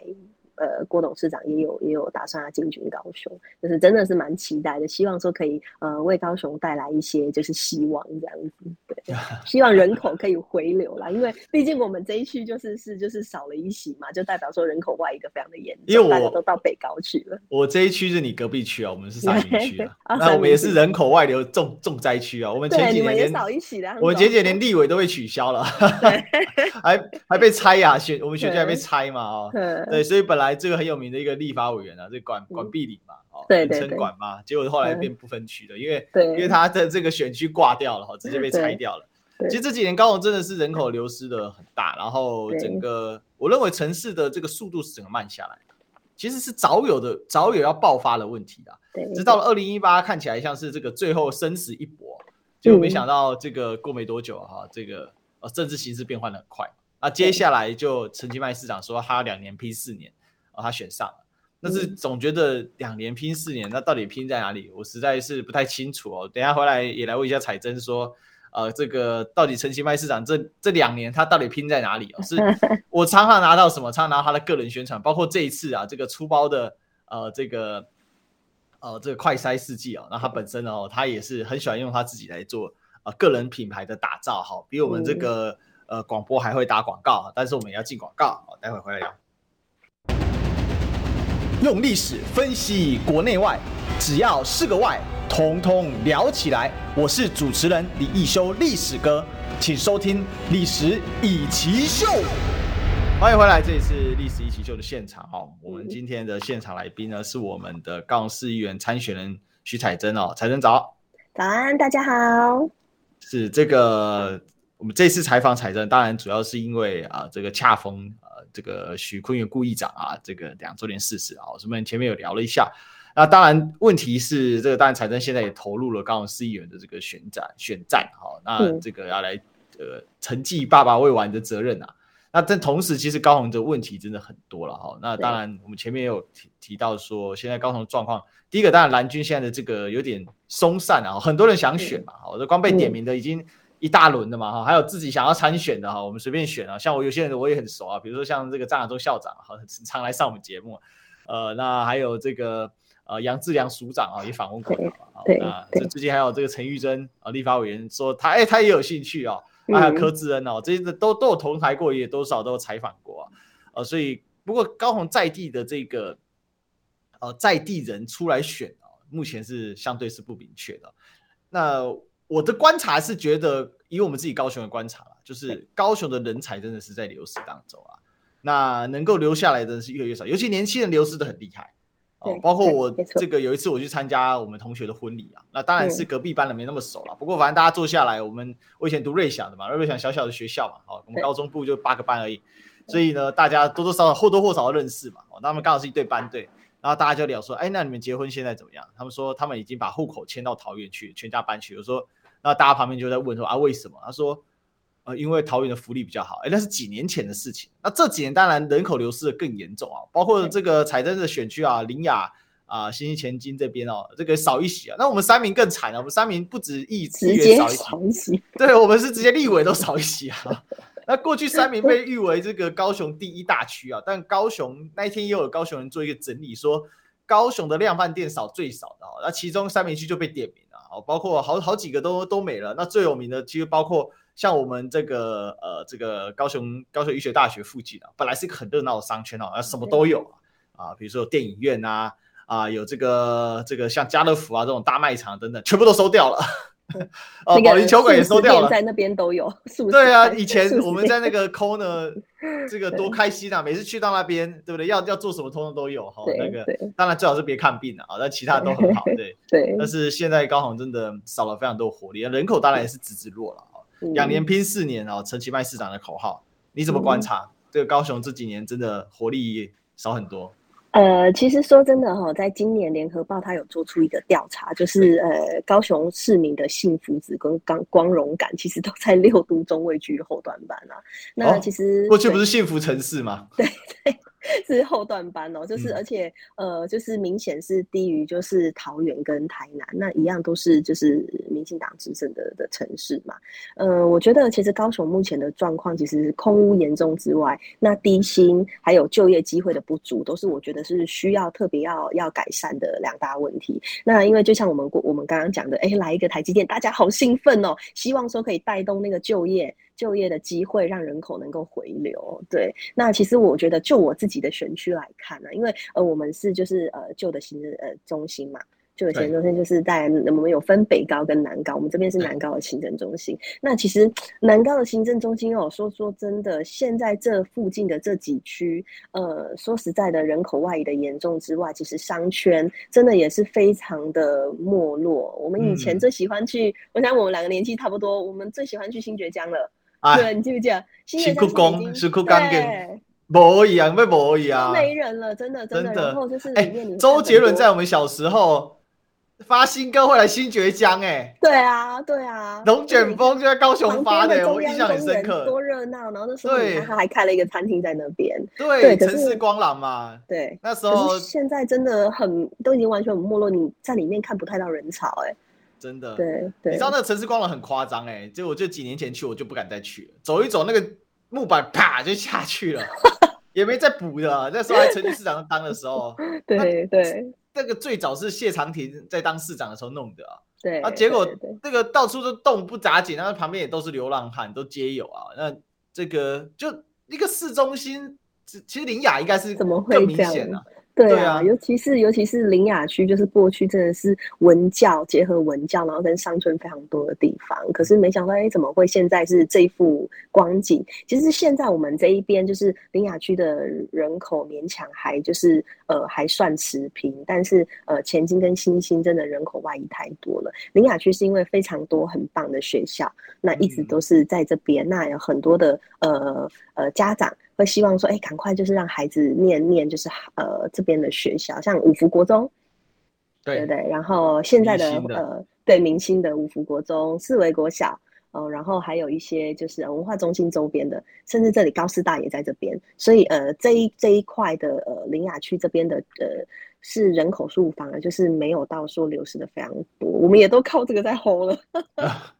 呃，郭董事长也有也有打算要进军高雄，就是真的是蛮期待的，希望说可以呃为高雄带来一些就是希望这样子，对，希望人口可以回流啦，因为毕竟我们这一区就是是就是少了一席嘛，就代表说人口外移的非常的严重，因为大家都到北高去了。我这一区是你隔壁区啊，我们是三民区啊，那我们也是人口外流重重灾区啊，我们前几年连少一席的，我们前几年连立委都被取消了，还还被拆呀，选我们选区还被拆嘛啊，对，所以本来。来这个很有名的一个立法委员啊，这管管碧玲嘛，哦，对对对，管嘛，结果后来变不分区的，因为因为他的这个选区挂掉了，哈，直接被拆掉了。其实这几年高雄真的是人口流失的很大，然后整个我认为城市的这个速度是整个慢下来，其实是早有的早有要爆发的问题的。直到了二零一八，看起来像是这个最后生死一搏，结果没想到这个过没多久哈，这个呃政治形势变换的很快，那接下来就陈其迈市长说他要两年批四年。哦，他选上了，但是总觉得两年拼四年，那到底拼在哪里？我实在是不太清楚哦。等一下回来也来问一下彩珍，说，呃，这个到底陈其迈市长这这两年他到底拼在哪里哦？是 我常常拿到什么？常常拿到他的个人宣传，包括这一次啊，这个出包的呃这个呃这个快筛试剂哦，那他本身哦，他也是很喜欢用他自己来做呃个人品牌的打造，好，比我们这个呃广播还会打广告，但是我们也要进广告，好，待会回来聊。用历史分析国内外，只要是个“外”，统统聊起来。我是主持人李易修，历史哥，请收听《历史易起秀》。欢迎回来，这里是《历史一起秀》的现场哦。我们今天的现场来宾呢，是我们的高雄市议员参选人徐彩珍哦。彩珍早，早安，大家好。是这个。我们这次采访彩珍，当然主要是因为啊，这个恰逢呃，这个许昆源顾议长啊，这个两周年逝世啊，我们前面有聊了一下。那当然，问题是这个，当然财政现在也投入了高雄市议员的这个选战选战哈，那这个要来呃承继爸爸未完的责任啊。那但同时，其实高雄的问题真的很多了哈。那当然，我们前面也有提提到说，现在高雄的状况，第一个当然蓝军现在的这个有点松散啊，很多人想选嘛，我这光被点名的已经一大轮的嘛哈，还有自己想要参选的哈，我们随便选啊。像我有些人我也很熟啊，比如说像这个张亚中校长哈，常来上我们节目，呃，那还有这个呃杨志良署长啊也访问过嘛，对，那这最近还有这个陈玉珍啊立法委员说他哎他也有兴趣啊。还有柯志恩哦，这些都都有同台过，也多少都有采访过啊，呃，所以不过高雄在地的这个呃在地人出来选啊，目前是相对是不明确的。那我的观察是觉得，以我们自己高雄的观察啦，就是高雄的人才真的是在流失当中啊，那能够留下来的是越来越少，尤其年轻人流失的很厉害。哦，包括我这个有一次我去参加我们同学的婚礼啊，那当然是隔壁班的没那么熟了。不过反正大家坐下来，我们我以前读瑞祥的嘛，瑞祥小小的学校嘛，哦，我们高中部就八个班而已，所以呢，大家多多少少或多或少的认识嘛。哦，那他们刚好是一对班对，然后大家就聊说，哎，那你们结婚现在怎么样？他们说他们已经把户口迁到桃园去，全家搬去。我说，那大家旁边就在问说啊，为什么？他说。呃，因为桃园的福利比较好，哎，那是几年前的事情。那这几年当然人口流失的更严重啊，包括这个彩珍的选区啊，林雅啊、新兴前金这边哦，这个少一席啊。那我们三民更惨了，我们三民不止议议员少一席，对，我们是直接立委都少一席啊。那过去三民被誉为这个高雄第一大区啊，但高雄那一天又有高雄人做一个整理，说高雄的量贩店少最少的，那其中三民区就被点名了，哦，包括好好几个都都没了。那最有名的其实包括。像我们这个呃，这个高雄高雄医学大学附近啊，本来是一个很热闹的商圈啊，什么都有啊，啊，比如说有电影院啊，啊，有这个这个像家乐福啊这种大卖场等等，全部都收掉了。哦，保龄球馆也收掉了，在那边都有。对啊，以前我们在那个 corner，这个多开心啊！每次去到那边，对不对？要要做什么，通通都有哈。那个当然最好是别看病了啊，但其他都很好。对对。但是现在高雄真的少了非常多活力，人口当然也是直直落了啊。两年拼四年啊，陈其迈市长的口号，你怎么观察？嗯、这个高雄这几年真的活力少很多。呃，其实说真的哈，在今年联合报他有做出一个调查，就是呃高雄市民的幸福值跟光光荣感，其实都在六都中位居后端班啊。那其实、哦、过去不是幸福城市吗？对对。是后段班哦，就是而且、嗯、呃，就是明显是低于就是桃园跟台南，那一样都是就是民进党执政的的城市嘛。呃，我觉得其实高雄目前的状况，其实空屋严重之外，那低薪还有就业机会的不足，都是我觉得是需要特别要要改善的两大问题。那因为就像我们我们刚刚讲的，哎，来一个台积电，大家好兴奋哦，希望说可以带动那个就业。就业的机会，让人口能够回流。对，那其实我觉得，就我自己的选区来看呢、啊，因为呃，我们是就是呃旧的行政呃中心嘛，旧的行政中心就是在我们有分北高跟南高，我们这边是南高的行政中心。那其实南高的行政中心哦，说说真的，现在这附近的这几区，呃，说实在的，人口外移的严重之外，其实商圈真的也是非常的没落。我们以前最喜欢去，嗯、我想我们两个年纪差不多，我们最喜欢去新崛江了。对，你记不记得？新库工，新库钢筋，不一样，没不一样，没人了，真的，真的。然后就是，哎，周杰伦在我们小时候发新歌会来新崛江，哎，对啊，对啊，龙卷风就在高雄发的，我印象很深刻，多热闹。然后那时候他还开了一个餐厅在那边，对，城市光廊嘛，对，那时候。现在真的很，都已经完全很没落，你在里面看不太到人潮，哎。真的，对，对，你知道那个城市光廊很夸张哎，就我就几年前去，我就不敢再去了。走一走，那个木板啪就下去了，也没再补的。那时候还陈局市长当的时候，对对，那个最早是谢长廷在当市长的时候弄的啊。对，啊，结果那个到处都洞不咋紧，然后旁边也都是流浪汉，都皆有啊。那这个就一个市中心，其实林雅应该是更明显啊。对啊，尤其是尤其是林雅区，就是过去真的是文教结合文教，然后跟商圈非常多的地方。可是没想到，哎，怎么会现在是这一副光景？其实现在我们这一边就是林雅区的人口勉强还就是呃还算持平，但是呃前金跟新兴真的人口外移太多了。林雅区是因为非常多很棒的学校，那一直都是在这边，嗯、那有很多的呃呃家长。会希望说，哎，赶快就是让孩子念念，就是呃这边的学校，像五福国中，对对对，然后现在的，的呃对明星的五福国中、四维国小，哦、呃，然后还有一些就是文化中心周边的，甚至这里高师大也在这边，所以呃这一这一块的呃林雅区这边的呃是人口数反而就是没有到说流失的非常多，我们也都靠这个在 hold 了，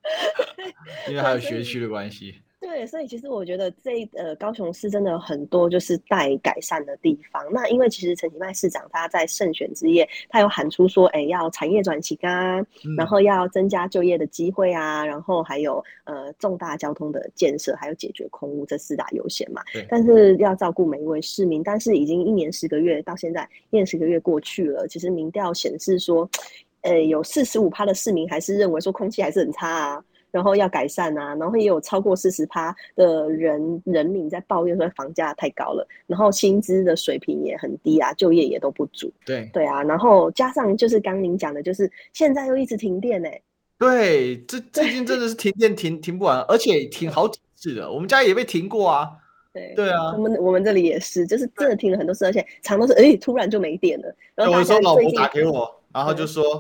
因为还有学区的关系。对，所以其实我觉得这呃高雄市真的很多就是待改善的地方。那因为其实陈其迈市长他在胜选之夜，他有喊出说，哎，要产业转型啊，嗯、然后要增加就业的机会啊，然后还有呃重大交通的建设，还有解决空污这四大优先嘛。但是要照顾每一位市民，但是已经一年十个月到现在，一年十个月过去了，其实民调显示说，呃，有四十五趴的市民还是认为说空气还是很差啊。然后要改善啊，然后也有超过四十趴的人人民在抱怨说房价太高了，然后薪资的水平也很低啊，就业也都不足。对对啊，然后加上就是刚您讲的，就是现在又一直停电呢、欸。对，这最近真的是停电停停不完，而且停好几次了。我们家也被停过啊。对对啊，我们我们这里也是，就是真的停了很多次，而且常都是哎突然就没电了。然后我说老婆打给我，然后就说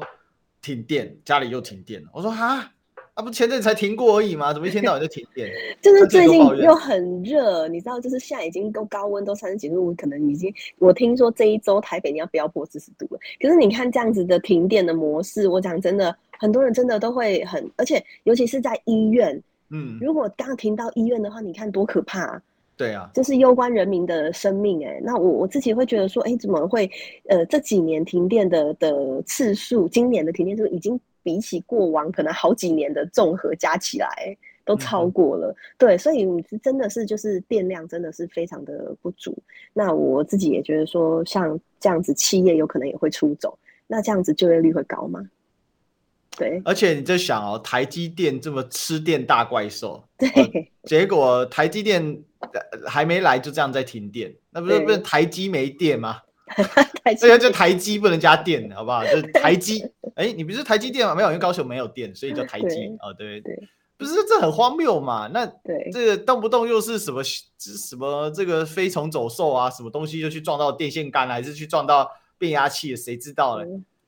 停电，家里又停电了。我说哈。啊，不前阵才停过而已吗？怎么一天到晚就停电？就是最近又很热，你知道，就是现在已经都高温，都三十几度，可能已经我听说这一周台北你要飙破四十度了。可是你看这样子的停电的模式，我讲真的，很多人真的都会很，而且尤其是在医院，嗯，如果刚停到医院的话，你看多可怕啊！对啊，这是攸关人民的生命哎。那我我自己会觉得说，哎，怎么会？呃，这几年停电的的次数，今年的停电数已经。比起过往可能好几年的综合加起来，都超过了。嗯、对，所以真的是就是电量真的是非常的不足。那我自己也觉得说，像这样子企业有可能也会出走，那这样子就业率会高吗？对，而且你在想哦，台积电这么吃电大怪兽，对、呃，结果台积电还没来就这样在停电，那不是不是台积没电吗？这个就台积不能加电，好不好？就是台积，哎、欸，你不是台积电吗？没有，因为高雄没有电，所以叫台积。对哦，对对，不是这很荒谬嘛？那这个动不动又是什么什么这个飞虫走兽啊，什么东西就去撞到电线杆，还是去撞到变压器？谁知道呢？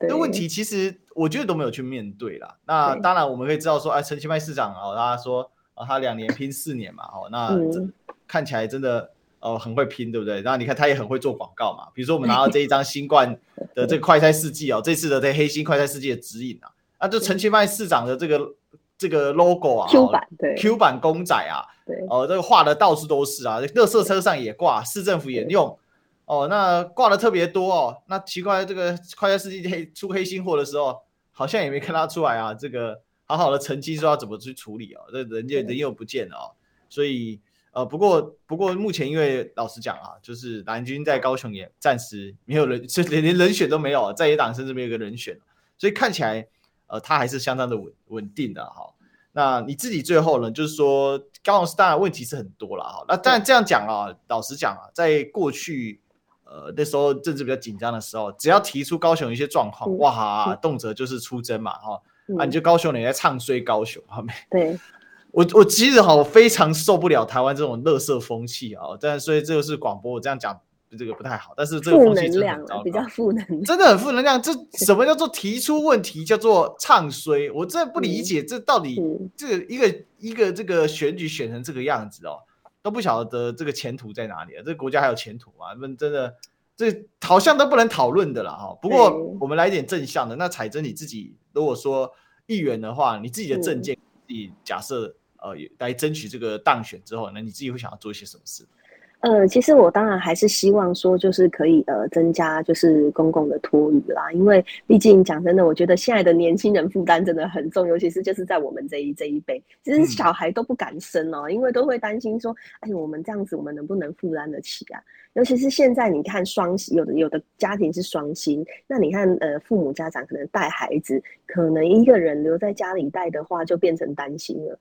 这问题其实我觉得都没有去面对啦。那当然我们可以知道说，哎，陈其迈市长啊，他说啊，他两年拼四年嘛，哦，那这看起来真的。哦，很会拼，对不对？然后你看他也很会做广告嘛。比如说我们拿到这一张 新冠的这个快筛试剂哦，这次的这黑心快筛试剂的指引啊，那就陈其迈市长的这个这个 logo 啊，Q 版对，Q 版公仔啊，对哦，这个画的到处都是啊，垃圾车上也挂，市政府也用哦，那挂的特别多哦。那奇怪，这个快筛试剂黑出黑心货的时候，好像也没看他出来啊。这个好好的澄清说要怎么去处理哦，这人家人又不见了哦，所以。呃，不过不过目前因为老实讲啊，就是蓝军在高雄也暂时没有人，就连连人选都没有，在野党甚至没有一个人选，所以看起来呃他还是相当的稳稳定的哈。那你自己最后呢，就是说高雄市当然问题是很多了哈。那当然这样讲啊，老实讲啊，在过去呃那时候政治比较紧张的时候，只要提出高雄一些状况，哇哈，动辄就是出征嘛哈，啊你就高雄人在唱衰高雄，好没？对。我我其实哈，我非常受不了台湾这种垃圾风气啊！但所以这个是广播，我这样讲这个不太好。但是这个风气真的很糟糕，比较负能量，真的很负能量。这什么叫做提出问题叫做唱衰？我真的不理解，这到底这个一个一个这个选举选成这个样子哦，都不晓得这个前途在哪里啊？这个国家还有前途吗？那真的这好像都不能讨论的了哈。不过我们来点正向的。那彩珍你自己如果说议员的话，你自己的政见自己假设。呃，来争取这个当选之后，那你自己会想要做一些什么事？呃，其实我当然还是希望说，就是可以呃增加就是公共的托育啦，因为毕竟讲真的，我觉得现在的年轻人负担真的很重，尤其是就是在我们这一这一辈，其实小孩都不敢生哦、因为都会担心说，哎，我们这样子我们能不能负担得起啊？尤其是现在你看双，有的有的家庭是双薪，那你看呃父母家长可能带孩子，可能一个人留在家里带的话，就变成担心了。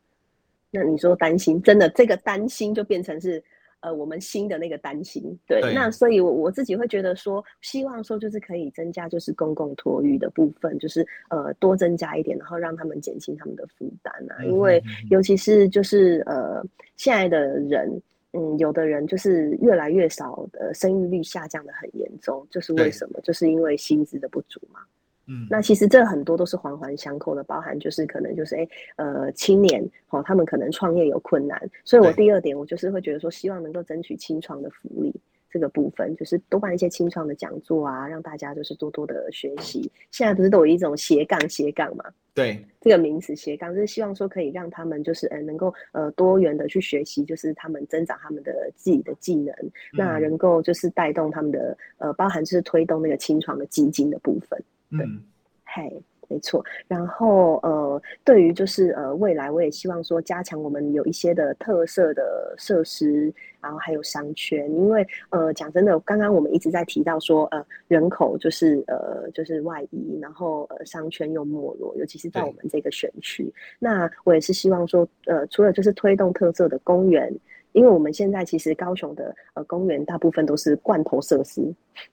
那你说担心，真的这个担心就变成是。呃，我们新的那个担心，对，对那所以我，我我自己会觉得说，希望说就是可以增加就是公共托育的部分，就是呃多增加一点，然后让他们减轻他们的负担啊，因为尤其是就是呃现在的人，嗯，有的人就是越来越少，呃，生育率下降的很严重，就是为什么？就是因为薪资的不足嘛。嗯，那其实这很多都是环环相扣的，包含就是可能就是哎、欸，呃，青年哦，他们可能创业有困难，所以我第二点我就是会觉得说，希望能够争取清创的福利这个部分，就是多办一些清创的讲座啊，让大家就是多多的学习。现在不是都有一种斜杠斜杠嘛？对，这个名词斜杠就是希望说可以让他们就是呃能够呃多元的去学习，就是他们增长他们的自己的技能，嗯、那能够就是带动他们的呃包含就是推动那个清创的基金的部分。嗯，嘿，没错。然后呃，对于就是呃未来，我也希望说加强我们有一些的特色的设施，然后还有商圈。因为呃讲真的，刚刚我们一直在提到说呃人口就是呃就是外移，然后呃商圈又没落，尤其是在我们这个选区。那我也是希望说呃除了就是推动特色的公园。因为我们现在其实高雄的呃公园大部分都是罐头设施，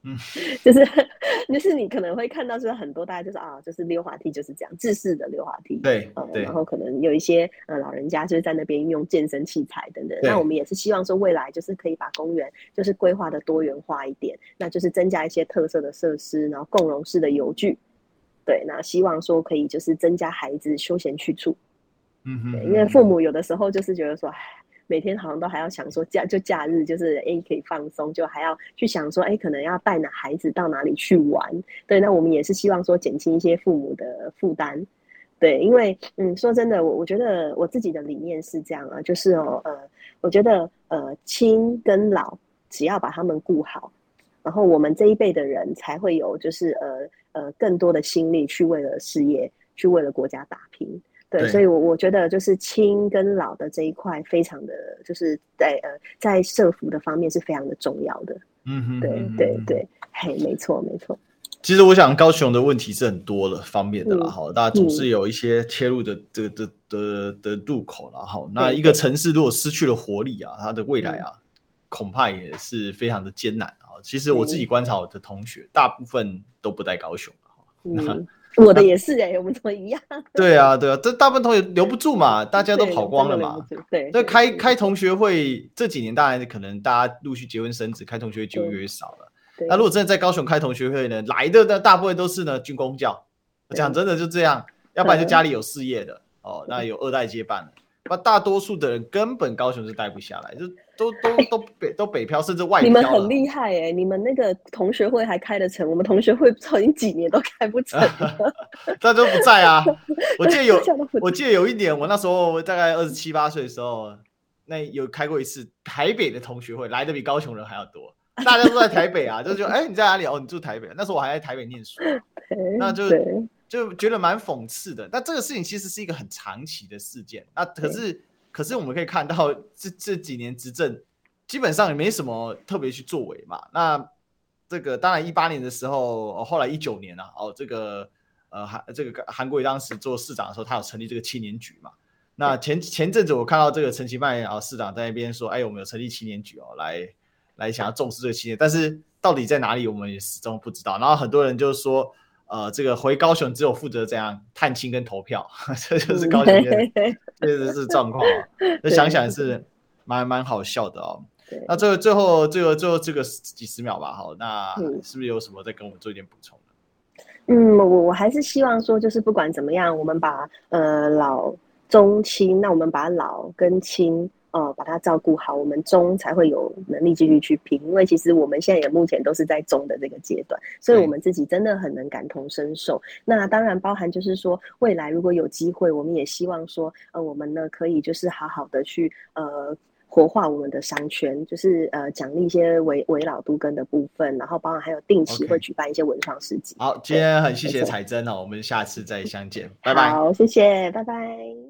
嗯，就是就是你可能会看到就是很多大家就是啊就是溜滑梯就是这样制式的溜滑梯，对，呃，对然后可能有一些呃老人家就是在那边用健身器材等等。那我们也是希望说未来就是可以把公园就是规划的多元化一点，那就是增加一些特色的设施，然后共融式的游具，对，那希望说可以就是增加孩子休闲去处，嗯哼，对，因为父母有的时候就是觉得说，哎。每天好像都还要想说假就假日就是哎、可以放松，就还要去想说哎、可能要带哪孩子到哪里去玩。对，那我们也是希望说减轻一些父母的负担。对，因为嗯说真的，我我觉得我自己的理念是这样啊，就是哦呃，我觉得呃亲跟老只要把他们顾好，然后我们这一辈的人才会有就是呃呃更多的心力去为了事业去为了国家打拼。对，所以，我我觉得就是亲跟老的这一块，非常的就是在呃，在社福的方面是非常的重要的。嗯哼，对对对，嘿，没错没错。其实我想高雄的问题是很多的方面的啦，哈、嗯，大家总是有一些切入的这个的的的入口了，哈。那一个城市如果失去了活力啊，它的未来啊，恐怕也是非常的艰难啊。其实我自己观察我的同学，大部分都不在高雄哈。嗯我的也是哎、欸，啊、我们怎么一样？对啊，对啊，这大部分同学留不住嘛，大家都跑光了嘛。对，对，开开同学会这几年，当然可能大家陆续结婚生子，开同学会就越少了。那如果真的在高雄开同学会呢，来的呢大部分都是呢军工教，讲真的就这样，要不然就家里有事业的哦，那有二代接班的。那大多数的人根本高雄是待不下来，就都都 都北都北漂，甚至外漂。你们很厉害哎、欸！你们那个同学会还开得成，我们同学会已经几年都开不成。他都不在啊！我记得有，我记得有一年，我那时候大概二十七八岁的时候，那有开过一次台北的同学会，来的比高雄人还要多。大家都在台北啊，就说：“哎、欸，你在哪里？哦，你住台北。”那时候我还在台北念书，那就。就觉得蛮讽刺的，那这个事情其实是一个很长期的事件。那可是，对可是我们可以看到这 这几年执政基本上也没什么特别去作为嘛。那这个当然一八年的时候，后来一九年啊，哦，这个呃韩这个韩国瑜当时做市长的时候，他有成立这个青年局嘛。那前前阵子我看到这个陈其迈啊市长在那边说，哎，我们有成立青年局哦，来来想要重视这个青年，但是到底在哪里，我们也始终不知道。然后很多人就说。呃，这个回高雄只有负责这样探亲跟投票，这就是高雄人，这是状况。那想想是蛮蛮好笑的哦。那最后最后最后最后这个几十秒吧，好，那是不是有什么再跟我们做一点补充？嗯，我我还是希望说，就是不管怎么样，我们把呃老中青，那我们把老跟青。哦，把它照顾好，我们中才会有能力继续去拼。因为其实我们现在也目前都是在中的这个阶段，所以我们自己真的很能感同身受。嗯、那当然包含就是说，未来如果有机会，我们也希望说，呃，我们呢可以就是好好的去呃活化我们的商圈，就是呃奖励一些围围老都更的部分，然后包含还有定期会举办一些文创市集。好，今天很谢谢彩珍哦，我们下次再相见，拜拜。好，谢谢，拜拜。